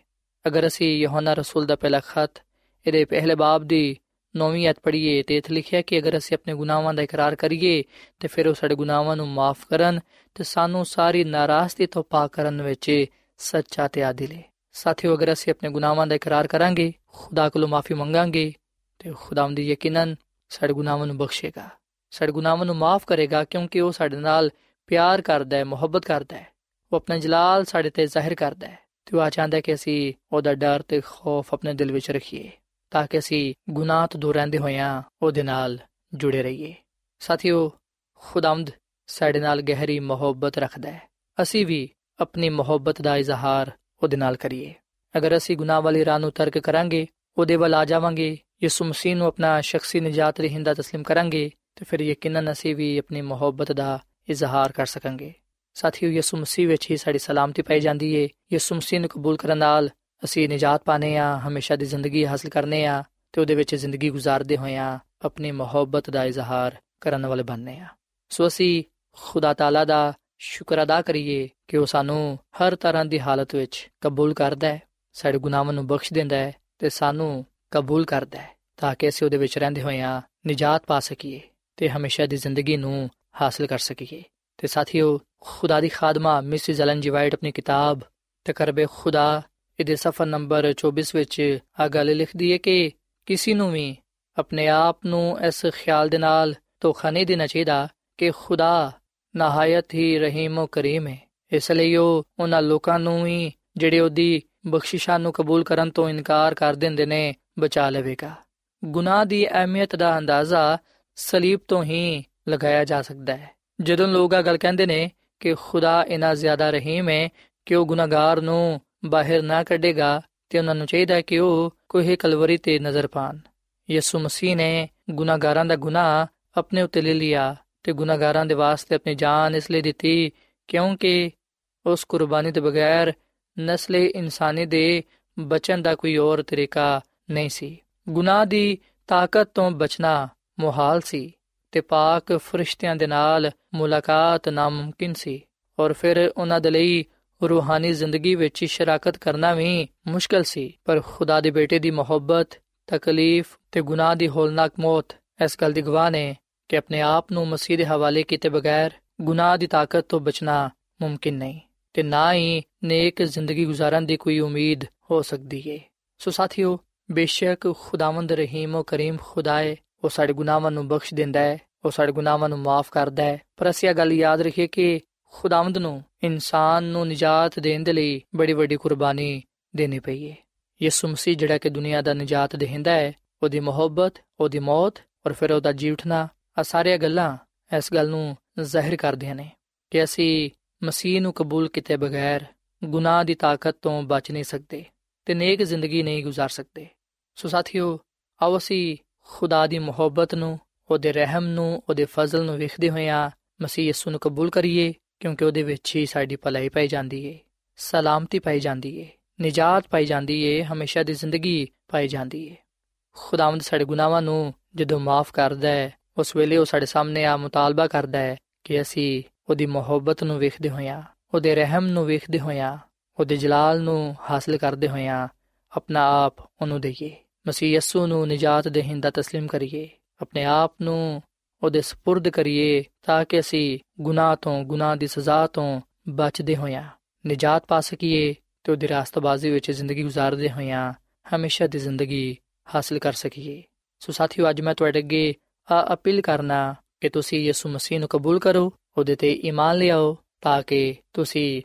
ਅਗਰ ਅਸੀਂ ਯਹੋਨਾ ਰਸੂਲ ਦਾ ਪਹਿਲਾ ਖਤ ਇਹਦੇ ਪਹਿਲੇ ਬਾਬ ਦੀ ਨੌਵੀਂ ਅਧ ਪੜ੍ਹੀਏ ਤੇ ਇਥੇ ਲਿਖਿਆ ਕਿ ਅਗਰ ਅਸੀਂ ਆਪਣੇ ਗੁਨਾਹਾਂ ਦਾ ਇਕਰਾਰ ਕਰੀਏ, ਤੇ ਫਿਰ ਉਹ ਸਾਡੇ ਗੁਨਾਹਾਂ ਨੂੰ ਮਾਫ ਕਰਨ ਤੇ ਸਾਨੂੰ ਸਾਰੀ ਨਾਰਾਜ਼ਗੀ ਤੋਂ ਪਾਕ ਕਰਨ ਵਿੱਚ ਸੱਚਾ ਤੇ ਆਦਿਲ ਹੈ ਸਾਥੀਓ, ਅਗਰ ਅਸੀਂ ਆਪਣੇ ਗੁਨਾਹਾਂ ਦਾ ਇਕਰਾਰ ਕਰਾਂਗੇ, ਖੁਦਾ ਕੋਲੋਂ ਮਾਫੀ ਮੰਗਾਂਗੇ, ਤੇ ਖੁਦਾਵੰਦ ਯਕੀਨਨ ਸਾਡੇ ਗੁਨਾਹਾਂ ਨੂੰ ਬਖਸ਼ੇਗਾ। ਸਾਡੇ ਗੁਨਾਹਾਂ ਨੂੰ ਮਾਫ ਕਰੇਗਾ ਕਿਉਂਕਿ ਉਹ ਸਾਡੇ ਨਾਲ ਪਿਆਰ ਕਰਦਾ ਹੈ, ਮੁਹੱਬਤ ਕਰਦਾ ਹੈ। ਉਹ ਆਪਣਾ ਜਲਾਲ ਸਾਡੇ ਤੇ ਜ਼ਾਹਿਰ ਕਰਦਾ ਹੈ ਤੇ ਉਹ ਆ ਚਾਹੁੰਦਾ ਹੈ ਕਿ ਅਸੀਂ ਉਹਦਾ ਡਰ ਤੇ ਖੌਫ ਆਪਣੇ ਦਿਲ ਵਿੱਚ ਰੱਖੀਏ। ਤਾਂ ਕਿ ਅਸੀਂ ਗੁਨਾਹ ਤੋਂ ਦੂਰ ਰਹਿੰਦੇ ਹੋਈਆਂ ਉਹਦੇ ਨਾਲ ਜੁੜੇ ਰਹੀਏ ਸਾਥੀਓ ਖੁਦਾਵੰਦ ਸਾਡੇ ਨਾਲ ਗਹਿਰੀ ਮੁਹੱਬਤ ਰੱਖਦਾ ਹੈ ਅਸੀਂ ਵੀ ਆਪਣੀ ਮੁਹੱਬਤ ਦਾ ਇਜ਼ਹਾਰ ਉਹਦੇ ਨਾਲ ਕਰੀਏ ਅਗਰ ਅਸੀਂ ਗੁਨਾਹ ਵਾਲੀ ਰਾਹ ਨੂੰ ਤਰਕ ਕਰਾਂਗੇ ਉਹਦੇ ਵੱਲ ਆ ਜਾਵਾਂਗੇ ਯਿਸੂ ਮਸੀਹ ਨੂੰ ਆਪਣਾ ਸ਼ਖਸੀ ਨਜਾਤ ਰਹਿੰਦਾ تسلیم ਕਰਾਂਗੇ ਤੇ ਫਿਰ ਯਕੀਨਨ ਅਸੀਂ ਵੀ ਆਪਣੀ ਮੁਹੱਬਤ ਦਾ ਇਜ਼ਹਾਰ ਕਰ ਸਕਾਂਗੇ ਸਾਥੀਓ ਯਿਸੂ ਮਸੀਹ ਵਿੱਚ ਹੀ ਸਾਡੀ ਸਲਾਮਤੀ ਪਾਈ ਜਾਂਦੀ ਏ ਯਿਸੂ ਮਸੀਹ ਨੂੰ ਕਬੂਲ ਕਰਨ ਨਾਲ ਅਸੀਂ ਨਜਾਤ ਪਾਨੇ ਆ ਹਮੇਸ਼ਾ ਦੀ ਜ਼ਿੰਦਗੀ ਹਾਸਲ ਕਰਨੇ ਆ ਤੇ ਉਹਦੇ ਵਿੱਚ ਜ਼ਿੰਦਗੀ گزارਦੇ ਹੋਏ ਆ ਆਪਣੀ ਮੁਹੱਬਤ ਦਾ ਇਜ਼ਹਾਰ ਕਰਨ ਵਾਲੇ ਬਣਨੇ ਆ ਸੋ ਅਸੀਂ ਖੁਦਾ ਤਾਲਾ ਦਾ ਸ਼ੁਕਰ ਅਦਾ ਕਰੀਏ ਕਿ ਉਹ ਸਾਨੂੰ ਹਰ ਤਰ੍ਹਾਂ ਦੀ ਹਾਲਤ ਵਿੱਚ ਕਬੂਲ ਕਰਦਾ ਹੈ, ਸਾਡੇ ਗੁਨਾਹਾਂ ਨੂੰ ਬਖਸ਼ ਦਿੰਦਾ ਹੈ ਤੇ ਸਾਨੂੰ ਕਬੂਲ ਕਰਦਾ ਹੈ ਤਾਂ ਕਿ ਅਸੀਂ ਉਹਦੇ ਵਿੱਚ ਰਹਿੰਦੇ ਹੋਏ ਆ ਨਜਾਤ ਪਾ ਸਕੀਏ ਤੇ ਹਮੇਸ਼ਾ ਦੀ ਜ਼ਿੰਦਗੀ ਨੂੰ ਹਾਸਲ ਕਰ ਸਕੀਏ। ਤੇ ਸਾਥੀਓ, ਖੁਦਾ ਦੀ ਖਾਦਮਾ ਮਿਸਿਸ ਐਲਨ ਜੀ ਵਾਈਟ ਆਪਣੀ ਕਿਤਾਬ ਤਕਰਬੇ ਖੁਦਾ ਇਹਦੇ ਸਫਾ ਨੰਬਰ 24 ਵਿੱਚ ਆ ਗੱਲ ਲਿਖਦੀ ਹੈ ਕਿ ਕਿਸੇ ਨੂੰ ਵੀ ਆਪਣੇ ਆਪ ਨੂੰ ਇਸ ਖਿਆਲ ਦੇ ਨਾਲ ਧੋਖਾ ਨਹੀਂ ਦੇਣਾ ਚਾਹੀਦਾ ਕਿ ਖੁਦਾ ਨਹਾਇਤ ਹੀ ਰਹੀਮ ਕਰੀਮ ਹੈ। ਇਸ ਲਈ ਉਹ ਉਹਨਾਂ ਲੋਕਾਂ ਨੂੰ ਵੀ ਜਿਹੜੇ ਉਹਦੀ ਬਖਸ਼ਿਸ਼ਾਂ ਨੂੰ ਕਬੂਲ ਕਰਨ ਤੋਂ ਇਨਕਾਰ ਕਰ ਦਿੰਦੇ ਨੇ, ਬਚਾ ਲਵੇਗਾ। ਗੁਨਾਹ ਦੀ ਅਹਿਮੀਅਤ ਦਾ ਅੰਦਾਜ਼ਾ ਸਲੀਬ ਤੋਂ ਹੀ ਲਗਾਇਆ ਜਾ ਸਕਦਾ ਹੈ। ਜਦੋਂ ਲੋਕ ਆ ਗੱਲ ਕਹਿੰਦੇ ਨੇ ਕਿ ਖੁਦਾ ਇਨਾ ਜ਼ਿਆਦਾ ਰਹੀਮ ਹੈ ਕਿ ਉਹ ਗੁਨਾਹਗਾਰ ਨੂੰ ਬਾਹਰ ਨਾ ਕੱਢੇਗਾ ਤੇ ਉਹਨਾਂ ਨੂੰ ਚਾਹੀਦਾ ਹੈ ਕਿ ਉਹ ਕੋਈ ਕਲਵਰੀ ਤੇ ਨਜ਼ਰ ਪਾਣ। ਯਿਸੂ ਮਸੀਹ ਨੇ ਗੁਨਾਹਗਾਰਾਂ ਦਾ ਗੁਨਾਹ ਆਪਣੇ ਉੱਤੇ ਲੈ ਲਿਆ ਤੇ ਗੁਨਾਹਗਾਰਾਂ ਦੇ ਵਾਸਤੇ ਆਪਣੀ ਜਾਨ ਇਸ ਲਈ ਦਿੱਤੀ ਕਿਉਂਕਿ ਉਸ ਕੁਰਬਾਨੀ ਦੇ ਬਗੈਰ ਨਸਲੇ ਇਨਸਾਨੀ ਦੇ ਬਚਣ ਦਾ ਕੋਈ ਹੋਰ ਤਰੀਕਾ ਨਹੀਂ ਸੀ। ਗੁਨਾਹ ਦੀ ਤਾਕਤ ਤੋਂ ਬਚਣਾ ਮੁਹਾਲ ਸੀ ਤੇ ਪਾਕ ਫਰਿਸ਼ਤਿਆਂ ਦੇ ਨਾਲ ਮੁਲਾਕਾਤ ਨਾਮੁਮਕਿਨ ਸੀ ਔਰ ਫਿਰ ਉਹਨਾਂ ਦੇ ਲਈ ਰੂਹਾਨੀ ਜ਼ਿੰਦਗੀ ਵਿੱਚ ਸ਼ਰਾਕਤ ਕਰਨਾ ਵੀ ਮੁਸ਼ਕਲ ਸੀ। ਪਰ ਖੁਦਾ ਦੇ ਬੇਟੇ ਦੀ ਮੁਹੱਬਤ, ਤਕਲੀਫ ਤੇ ਗੁਨਾਹ ਦੀ ਹੋਲਨਾਕ ਮੌਤ ਇਸ ਗੱਲ ਦੀ ਗਵਾਹ ਨੇ ਕਿ ਆਪਣੇ ਆਪ ਨੂੰ ਮਸੀਹ ਦੇ ਹਵਾਲੇ ਕੀਤੇ ਬਗੈਰ ਗੁਨਾਹ ਦੀ ਤਾਕਤ ਤੋਂ ਬਚਣਾ ਮੁਮਕਿਨ ਨਹੀਂ ਤੇ ਨਾ ਹੀ ਨੇਕ ਜ਼ਿੰਦਗੀ گزارਣ ਦੀ ਕੋਈ ਉਮੀਦ ਹੋ ਸਕਦੀ ਹੈ ਸੋ ਸਾਥੀਓ, ਬੇਸ਼ੱਕ ਖੁਦਾਵੰਦ ਰਹੀਮ ਉਹ ਕਰੀਮ ਖੁਦਾਏ ਉਹ ਸਾਡੇ ਗੁਨਾਹਾਂ ਨੂੰ ਬਖਸ਼ ਦਿੰਦਾ ਹੈ ਉਹ ਸਾਡੇ ਗੁਨਾਹਾਂ ਨੂੰ ਮਾਫ ਕਰਦਾ ਹੈ ਪਰ ਅਸੀਂ ਇਹ ਗੱਲ ਯਾਦ ਰੱਖੀਏ ਕਿ ਖੁਦਾਵੰਦ ਨੂੰ ਇਨਸਾਨ ਨੂੰ ਨਜਾਤ ਦੇਣ ਦੇ ਲਈ ਬੜੀ ਵੱਡੀ ਕੁਰਬਾਨੀ ਦੇਣੀ ਪਈ ਹੈ ਯਿਸੂ ਮਸੀਹ ਜਿਹੜਾ ਕਿ ਦੁਨੀਆ ਦਾ ਨਜਾਤ ਦੇਹਿੰਦਾ ਹੈ ਉਹਦੀ ਮੁਹੱਬਤ ਉਹਦੀ ਮੌਤ ਔਰ ਫਿਰ ਉਹਦਾ ਜੀ ਉਠਣਾ ਆ ਸਾਰੀਆਂ ਗੱਲਾਂ ਇਸ ਗੱਲ ਨੂੰ ਜ਼ਾਹਿਰ ਕਰਦੀਆਂ ਨੇ ਕਿ ਅਸੀਂ ਮਸੀਹ ਨੂੰ ਕਬੂਲ ਕੀਤੇ ਬਗੈਰ ਗੁਨਾਹ ਦੀ ਤਾਕਤ ਤੋਂ ਬਚ ਨਹੀਂ ਸਕਦੇ ਤੇ ਨੇਕ ਜ਼ਿੰਦਗੀ ਨਹੀਂ گزار ਸਕਦੇ ਸੋ ਸਾਥੀਓ ਆਓ ਅਸੀਂ ਖੁਦਾ ਦੀ ਮੁਹੱਬਤ ਨੂੰ ਉਹਦੇ ਰਹਿਮ ਨੂੰ ਉਹਦੇ ਫਜ਼ਲ ਨੂੰ ਵੇਖਦੇ ਹੋਇਆਂ ਮਸੀਹ ਯਿਸੂ ਨੂੰ ਕਬੂਲ ਕਰੀਏ ਕਿਉਂਕਿ ਉਹਦੇ ਵਿੱਚ ਹੀ ਸਾਡੀ ਭਲਾਈ ਪਾਈ ਜਾਂਦੀ ਏ ਸਲਾਮਤੀ ਪਾਈ ਜਾਂਦੀ ਏ ਨਜਾਤ ਪਾਈ ਜਾਂਦੀ ਏ ਹਮੇਸ਼ਾ ਦੀ ਜ਼ਿੰਦਗੀ ਪਾਈ ਜਾਂਦੀ ਏ ਖੁਦਾਵੰਦ ਸਾਡੇ ਗੁਨਾਹਾਂ ਨੂੰ ਜਦੋਂ ਮਾਫ ਕਰਦਾ ਹੈ ਉਸ ਵੇਲੇ ਉਹ ਸਾਡੇ ਸਾਹਮਣੇ ਆ ਮੁਤਾਲਬਾ ਕਰਦਾ ਹੈ ਕਿ ਅਸੀਂ ਉਹਦੀ ਮੁਹੱਬਤ ਨੂੰ ਵੇਖਦੇ ਹੋਇਆਂ ਉਹਦੇ ਰਹਿਮ ਨੂੰ ਵੇਖਦੇ ਹੋਇਆਂ ਉਹਦੇ ਜਲਾਲ ਨੂੰ ਹਾਸਲ ਕਰਦੇ ਹੋਇਆਂ ਆਪਣਾ ਆਪ ਉਹਨੂੰ ਦਈਏ ਮਸੀਹ ਯਸੂ ਨੂੰ ਨਜਾਤ ਦੇਹਿੰਦਾ تسلیم ਕਰੀਏ ਆਪਣੇ ਆਪ ਨੂੰ ਉਹਦੇ سپرد ਕਰੀਏ ਤਾਂ ਕਿ ਅਸੀਂ ਗੁਨਾਹ ਤੋਂ, ਗੁਨਾਹ ਦੀ ਸਜ਼ਾ ਤੋਂ ਬਚਦੇ ਹੋਈਆਂ ਨਜਾਤ ਪਾ ਸਕੀਏ ਤੇ ਉਹਦੀ ਰਾਸਤਬਾਜ਼ੀ ਵਿੱਚ ਜ਼ਿੰਦਗੀ گزارਦੇ ਹੋਈਆਂ ਹਮੇਸ਼ਾ ਦੀ ਜ਼ਿੰਦਗੀ ਹਾਸਲ ਕਰ ਸਕੀਏ। ਸੋ ਸਾਥੀਓ, ਅੱਜ ਮੈਂ ਤੁਹਾਡੇ ਅੱਗੇ ਆ ਅਪੀਲ ਕਰਨਾ ਕਿ ਤੁਸੀਂ ਯਿਸੂ ਮਸੀਹ ਨੂੰ ਕਬੂਲ ਕਰੋ, ਉਹਦੇ ਤੇ ਈਮਾਨ ਲਿਆਓ ਤਾਂ ਕਿ ਤੁਸੀਂ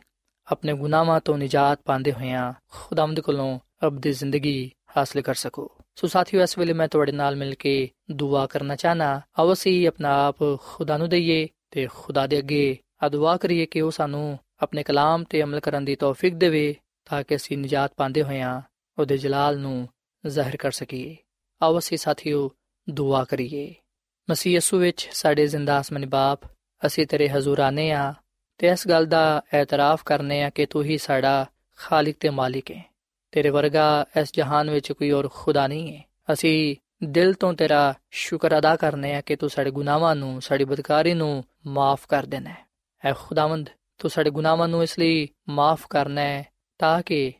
ਆਪਣੇ ਗੁਨਾਹਾਂ ਤੋਂ ਨਜਾਤ ਪਾਉਂਦੇ ਹੋਇਆਂ ਖੁਦਾਮਦ ਕੋਲੋਂ ਅਬਦੀ ਜ਼ਿੰਦਗੀ ਹਾਸਲ ਕਰ ਸਕੋ। ਸੋ ਸਾਥੀਓ, ਇਸ ਵੇਲੇ ਮੈਂ ਤੁਹਾਡੇ ਨਾਲ ਮਿਲ ਕੇ ਦੁਆ ਕਰਨਾ ਚਾਹਨਾ, ਆਓ ਅਸੀਂ ਆਪਣਾ ਆਪ ਖੁਦਾ ਨੂੰ ਦਈਏ ਤੇ ਖੁਦਾ ਦੇ ਅੱਗੇ ਆ ਦੁਆ ਕਰੀਏ ਕਿ ਉਹ ਸਾਨੂੰ ਆਪਣੇ ਕਲਾਮ ਤੇ ਅਮਲ ਕਰਨ ਦੀ ਤੌਫੀਕ ਦੇਵੇ ਤਾਂ ਕਿ ਅਸੀਂ ਨਜਾਤ ਪਾਉਂਦੇ ਹੋਇਆਂ ਉਹਦੇ ਜਲਾਲ ਨੂੰ ਜ਼ਾਹਿਰ ਕਰ ਸਕੀਏ। ਆਓ ਅਸੀਂ ਸਾਥੀਓ, ਦੁਆ ਕਰੀਏ। ਮਸੀਹ ਯਸੂ ਵਿੱਚ ਸਾਡੇ ਜ਼ਿੰਦਾ ਅਸਮਾਨੀ ਬਾਪ, ਅਸੀਂ ਤੇਰੇ ਹਜ਼ੂਰ ਆਨੇ ਆ ਤੇ ਇਸ ਗੱਲ ਦਾ ਇਤਰਾਫ ਕਰਨੇ ਆ ਕਿ ਤੂੰ ਹੀ ਸਾਡਾ ਖਾਲਿਕ ਤੇ ਮਾਲਿਕ ਹੈ। ਤੇਰੇ ਵਰਗਾ ਇਸ ਜਹਾਨ ਵਿੱਚ ਕੋਈ ਹੋਰ ਖੁਦਾ ਨਹੀਂ ਹੈ। ਅਸੀਂ ਦਿਲ ਤੋਂ ਤੇਰਾ ਸ਼ੁਕਰ ਅਦਾ ਕਰਨੇ ਆ ਕਿ ਤੂੰ ਸਾਡੇ ਗੁਨਾਹਾਂ ਨੂੰ, ਸਾਡੀ ਬਦਕਾਰੀ ਨੂੰ ਮਾਫ ਕਰ ਦੇਣਾ ਹੈ। ਐ ਖੁਦਾਵੰਦ, ਤੂੰ ਸਾਡੇ ਗੁਨਾਹਾਂ ਨੂੰ ਇਸ ਲਈ ਮਾਫ ਕਰਨਾ ਹੈ ਤਾਂ ਕਿ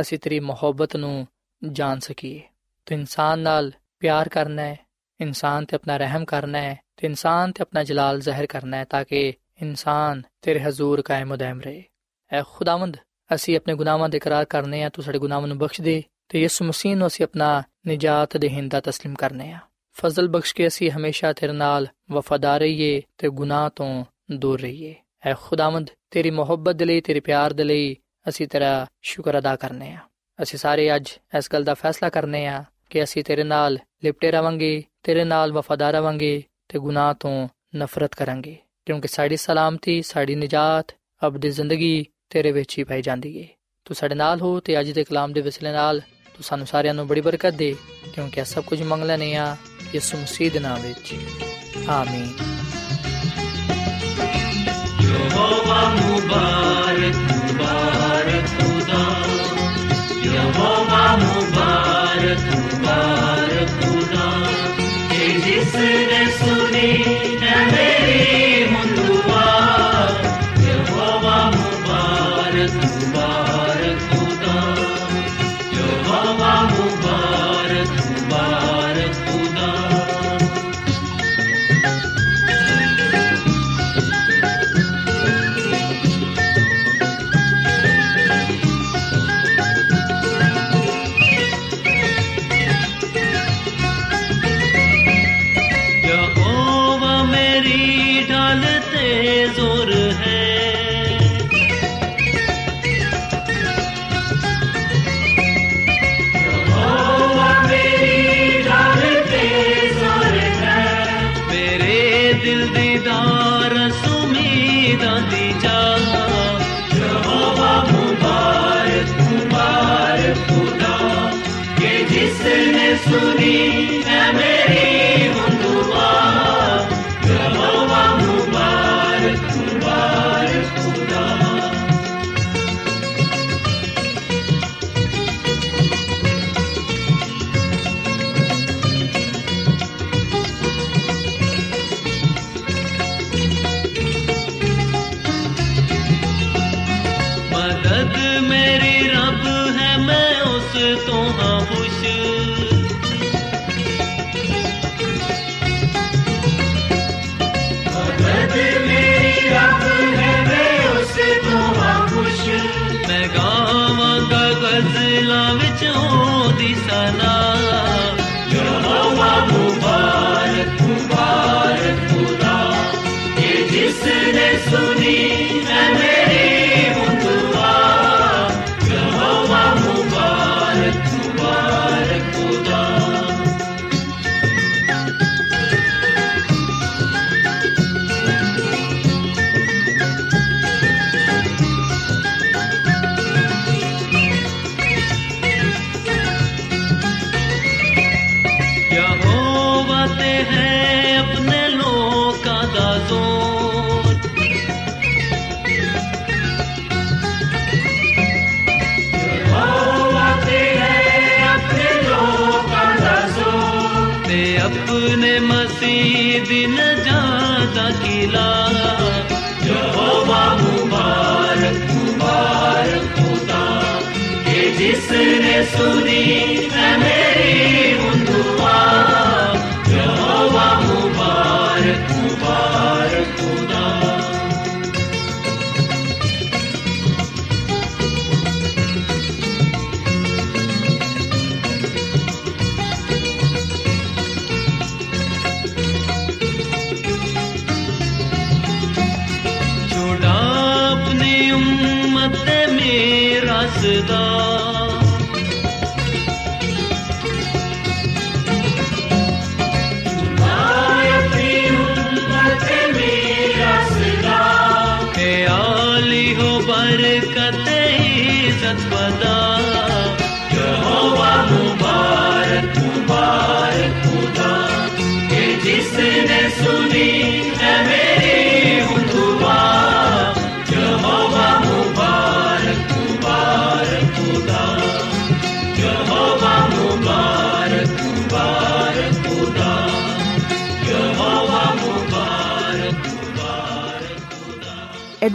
ਅਸੀਂ ਤੇਰੀ ਮੁਹੱਬਤ ਨੂੰ ਜਾਣ ਸਕੀਏ। ਤੂੰ ਇਨਸਾਨ ਨਾਲ ਪਿਆਰ ਕਰਨਾ ਹੈ, ਇਨਸਾਨ ਤੇ ਆਪਣਾ ਰਹਿਮ ਕਰਨਾ ਹੈ, ਤੇ ਇਨਸਾਨ ਤੇ ਆਪਣਾ ਜਲਾਲ ਜ਼ਾਹਿਰ ਕਰਨਾ ਹੈ ਤਾਂ ਕਿ ਇਨਸਾਨ ਤੇਰੇ ਹਜ਼ੂਰ ਕਾਇਮ ਦائم ਰਹੇ। ਐ ਖੁਦਾਵੰਦ ਅਸੀਂ ਆਪਣੇ ਗੁਨਾਹਾਂ ਦੇ ਇਕਰਾਰ ਕਰਨੇ ਆ ਤੂੰ ਸਾਡੇ ਗੁਨਾਹਾਂ ਨੂੰ ਬਖਸ਼ ਦੇ ਤੇ ਯਿਸੂ ਮਸੀਹ ਨੂੰ ਅਸੀਂ ਆਪਣਾ ਨਜਾਤ ਦੇਹਿੰਦਾ تسلیم ਕਰਨੇ ਆ ਫਜ਼ਲ ਬਖਸ਼ ਕੇ ਅਸੀਂ ਹਮੇਸ਼ਾ ਤੇਰੇ ਨਾਲ ਵਫਾਦਾਰ ਰਹੀਏ ਤੇ ਗੁਨਾਹ ਤੋਂ ਦੂਰ ਰਹੀਏ ਐ ਖੁਦਾਵੰਦ ਤੇਰੀ ਮੁਹੱਬਤ ਦੇ ਲਈ ਤੇਰੇ ਪਿਆਰ ਦੇ ਲਈ ਅਸੀਂ ਤੇਰਾ ਸ਼ੁਕਰ ਅਦਾ ਕਰਨੇ ਆ ਅਸੀਂ ਸਾਰੇ ਅੱਜ ਇਸ ਗੱਲ ਦਾ ਫੈਸਲਾ ਕਰਨੇ ਆ ਕਿ ਅਸੀਂ ਤੇਰੇ ਨਾਲ ਲਿਪਟੇ ਰਵਾਂਗੇ ਤੇਰੇ ਨਾਲ ਵਫਾਦਾਰ ਰਵਾਂਗੇ ਤੇ ਗੁਨਾਹ ਤੋਂ ਨਫ਼ਰਤ ਕਰਾਂਗੇ ਕਿਉਂਕਿ ਸਾਡੀ ਸਲਾਮਤੀ ਸਾਡੀ ਨਜਾਤ ਅਬਦੀ ਜ਼ਿੰਦਗੀ ਤੇਰੇ ਵਿੱਚ ਹੀ ਪਾਈ ਜਾਂਦੀ ਏ। ਤੂੰ ਸਾਡੇ ਨਾਲ ਹੋ ਤੇ ਅੱਜ ਦੇ ਕਲਾਮ ਦੇ ਵਿਸਲੇ ਨਾਲ ਤੂੰ ਸਾਨੂੰ ਸਾਰਿਆਂ ਨੂੰ ਬੜੀ ਬਰਕਤ ਦੇ, ਕਿਉਂਕਿ ਇਹ ਸਭ ਕੁਝ ਮੰਗ ਲੈਨੇ ਆ ਯਿਸੂ ਮਸੀਹ ਦੇ ਨਾਮ ਵਿੱਚ। ਆਮੀਨ। ਯਹੋਵਾ ਮੁਬਾਰਕ ਮੁਬਾਰਕ ਖੁਦਾ। ਯਹੋਵਾ ਮੁਬਾਰਕ ਮੁਬਾਰਕ ਖੁਦਾ। ਤੇ ਜਿਸ ਨੇ ਸੁਣੀ ਐ ਮੇਰੀ Jesus. मसीह दिन जादा किला यहोवा मुबारक मुबारक खुदा कि जिसने सुनी 死的